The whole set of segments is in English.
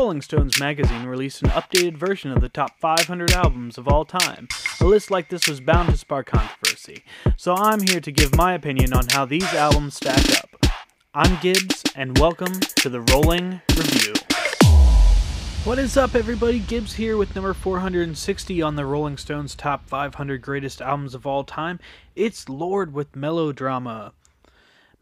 Rolling Stones magazine released an updated version of the top 500 albums of all time. A list like this was bound to spark controversy, so I'm here to give my opinion on how these albums stack up. I'm Gibbs, and welcome to the Rolling Review. What is up, everybody? Gibbs here with number 460 on the Rolling Stones top 500 greatest albums of all time. It's Lorde with Melodrama.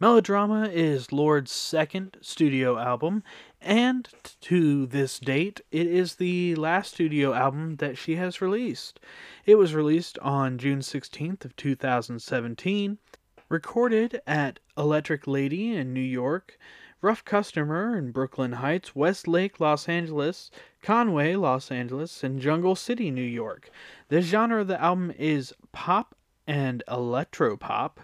Melodrama is Lorde's second studio album, and to this date, it is the last studio album that she has released. It was released on June 16th of 2017, recorded at Electric Lady in New York, Rough Customer in Brooklyn Heights, Westlake, Los Angeles, Conway, Los Angeles, and Jungle City, New York. The genre of the album is pop and electropop.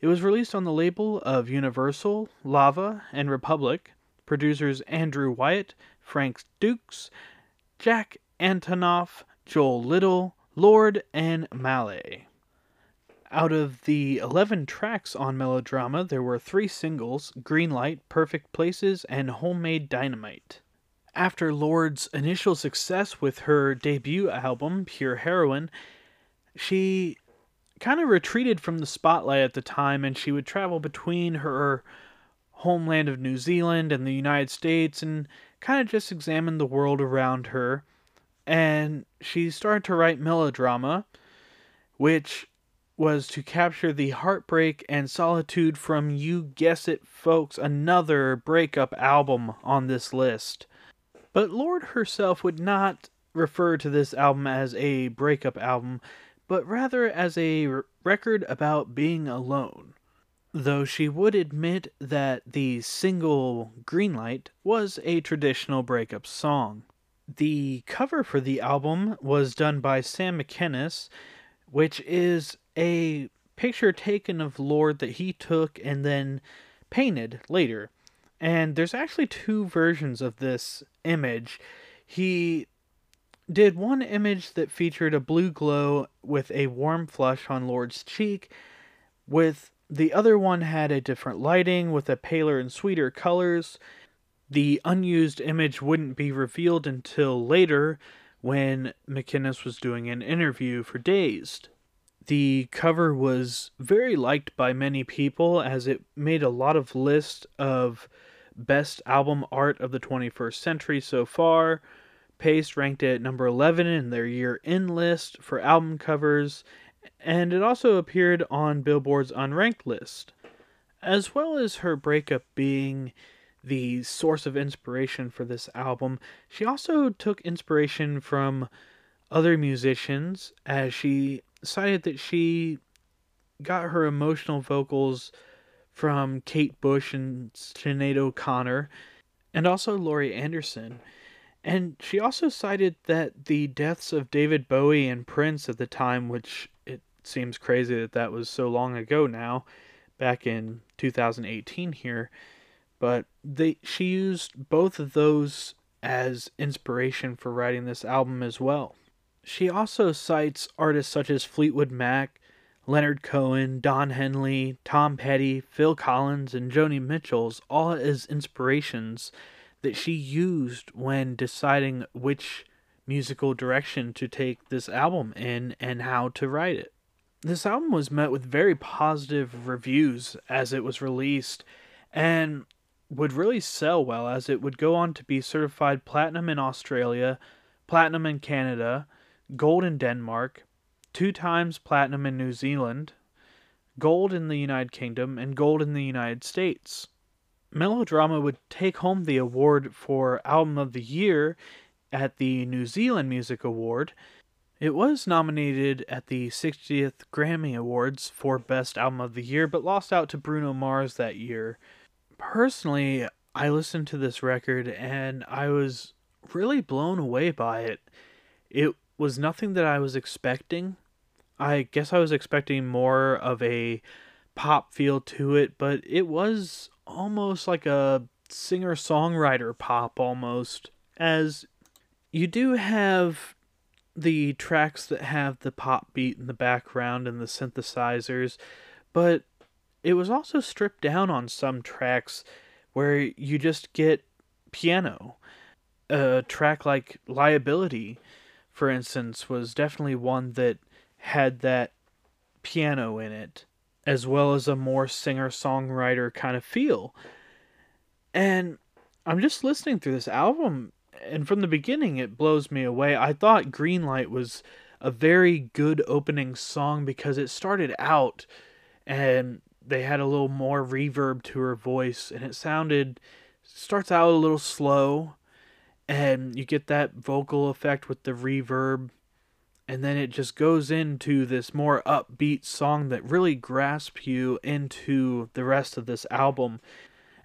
It was released on the label of Universal, Lava, and Republic. Producers Andrew Wyatt, Frank Dukes, Jack Antonoff, Joel Little, Lorde, and Malay. Out of the 11 tracks on Melodrama, there were three singles Greenlight, Perfect Places, and Homemade Dynamite. After Lorde's initial success with her debut album, Pure Heroine, she kind of retreated from the spotlight at the time and she would travel between her homeland of New Zealand and the United States and kind of just examine the world around her. And she started to write melodrama, which was to capture the heartbreak and solitude from You Guess It, folks, another breakup album on this list. But Lorde herself would not refer to this album as a breakup album, but rather as a record about being alone. Though she would admit that the single Greenlight was a traditional breakup song. The cover for the album was done by Sam McKinniss, which is a picture taken of Lorde that he took and then painted later. And there's actually two versions of this image. He did one image that featured a blue glow with a warm flush on Lorde's cheek, with the other one had a different lighting with a paler and sweeter colors. The unused image wouldn't be revealed until later when McKinniss was doing an interview for Dazed. The cover was very liked by many people as it made a lot of lists of best album art of the 21st century so far, Paste ranked it number 11 in their year in list for album covers, and it also appeared on Billboard's unranked list. As well as her breakup being the source of inspiration for this album, she also took inspiration from other musicians as she cited that she got her emotional vocals from Kate Bush and Sinead O'Connor, and also Laurie Anderson. And she also cited that the deaths of David Bowie and Prince at the time, which seems crazy that that was so long ago now, back in 2018 here, but they she used both of those as inspiration for writing this album as well. She also cites artists such as Fleetwood Mac, Leonard Cohen, Don Henley, Tom Petty, Phil Collins, and Joni Mitchell's all as inspirations that she used when deciding which musical direction to take this album in and how to write it. This album was met with very positive reviews as it was released and would really sell well as it would go on to be certified platinum in Australia, platinum in Canada, gold in Denmark, two times platinum in New Zealand, gold in the United Kingdom, and gold in the United States. Melodrama would take home the award for Album of the Year at the New Zealand Music Award. It was nominated at the 60th Grammy Awards for Best Album of the Year, but lost out to Bruno Mars that year. Personally, I listened to this record and I was really blown away by it. It was nothing that I was expecting. I guess I was expecting more of a pop feel to it, but it was almost like a singer songwriter pop almost, as you do have the tracks that have the pop beat in the background and the synthesizers, but it was also stripped down on some tracks where you just get piano. A track like Liability, for instance, was definitely one that had that piano in it, as well as a more singer songwriter kind of feel. And I'm just listening through this album, and from the beginning, it blows me away. I thought Greenlight was a very good opening song because it started out and they had a little more reverb to her voice, and it sounded starts out a little slow, and you get that vocal effect with the reverb and then it just goes into this more upbeat song that really grasps you into the rest of this album.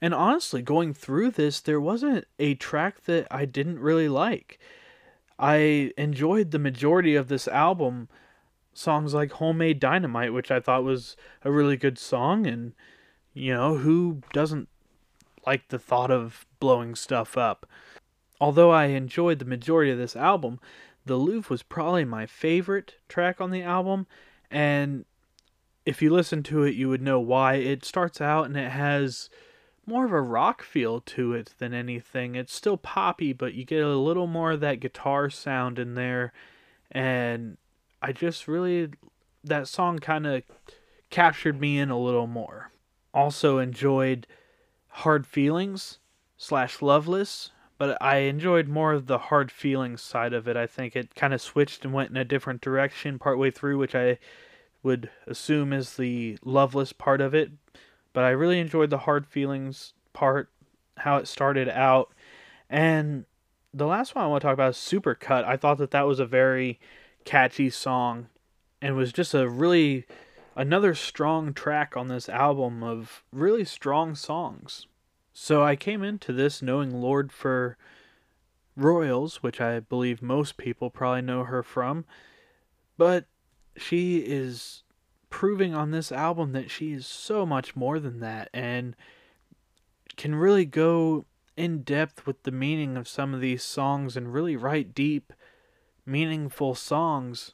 And honestly, going through this, there wasn't a track that I didn't really like. I enjoyed the majority of this album. Songs like Homemade Dynamite, which I thought was a really good song, and you know, who doesn't like the thought of blowing stuff up? Although I enjoyed the majority of this album, the Louvre was probably my favorite track on the album, and if you listen to it, you would know why. It starts out and it has more of a rock feel to it than anything. It's still poppy, but you get a little more of that guitar sound in there, and I just really that song kind of captured me in a little more. Also enjoyed Hard Feelings slash Loveless but I enjoyed more of the hard feelings side of it. I think it kind of switched and went in a different direction partway through, which I would assume is the loveless part of it. But I really enjoyed the hard feelings part, how it started out. And the last one I want to talk about is Supercut. I thought that that was a very catchy song and was just a really another strong track on this album of really strong songs. So I came into this knowing Lorde for Royals, which I believe most people probably know her from, but she is proving on this album that she is so much more than that and can really go in depth with the meaning of some of these songs and really write deep, meaningful songs.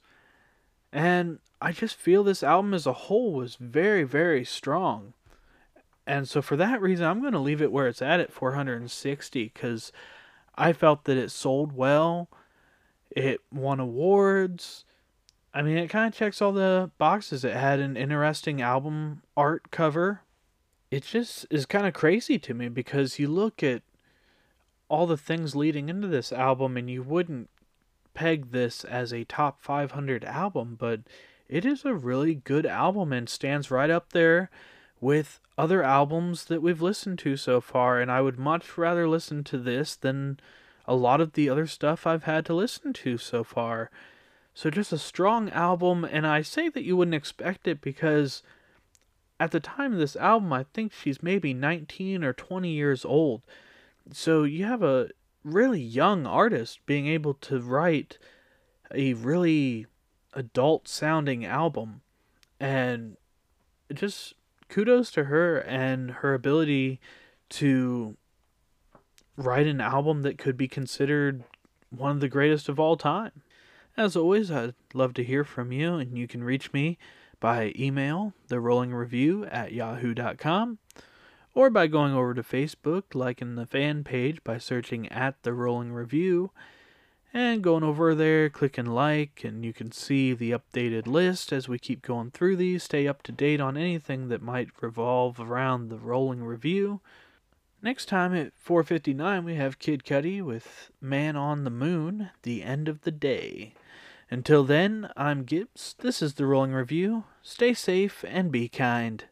And I just feel this album as a whole was very, very strong. And so for that reason, I'm going to leave it where it's at at 460 because I felt that it sold well. It won awards. I mean, it kind of checks all the boxes. It had an interesting album art cover. It just is kind of crazy to me because you look at all the things leading into this album and you wouldn't peg this as a top 500 album, but it is a really good album and stands right up there with other albums that we've listened to so far, and I would much rather listen to this than a lot of the other stuff I've had to listen to so far. So, just a strong album, and I say that you wouldn't expect it because at the time of this album, I think she's maybe 19 or 20 years old. So, you have a really young artist being able to write a really adult sounding album, and just kudos to her and her ability to write an album that could be considered one of the greatest of all time. As always, I'd love to hear from you, and you can reach me by email, the rolling review at yahoo.com, or by going over to Facebook, liking the fan page by searching at the rolling review, and going over there, clicking like, and you can see the updated list as we keep going through these. Stay up to date on anything that might revolve around the rolling review. Next time at 4:59 we have Kid Cudi with Man on the Moon, The End of the Day. Until then, I'm Gibbs. This is the Rolling Review. Stay safe and be kind.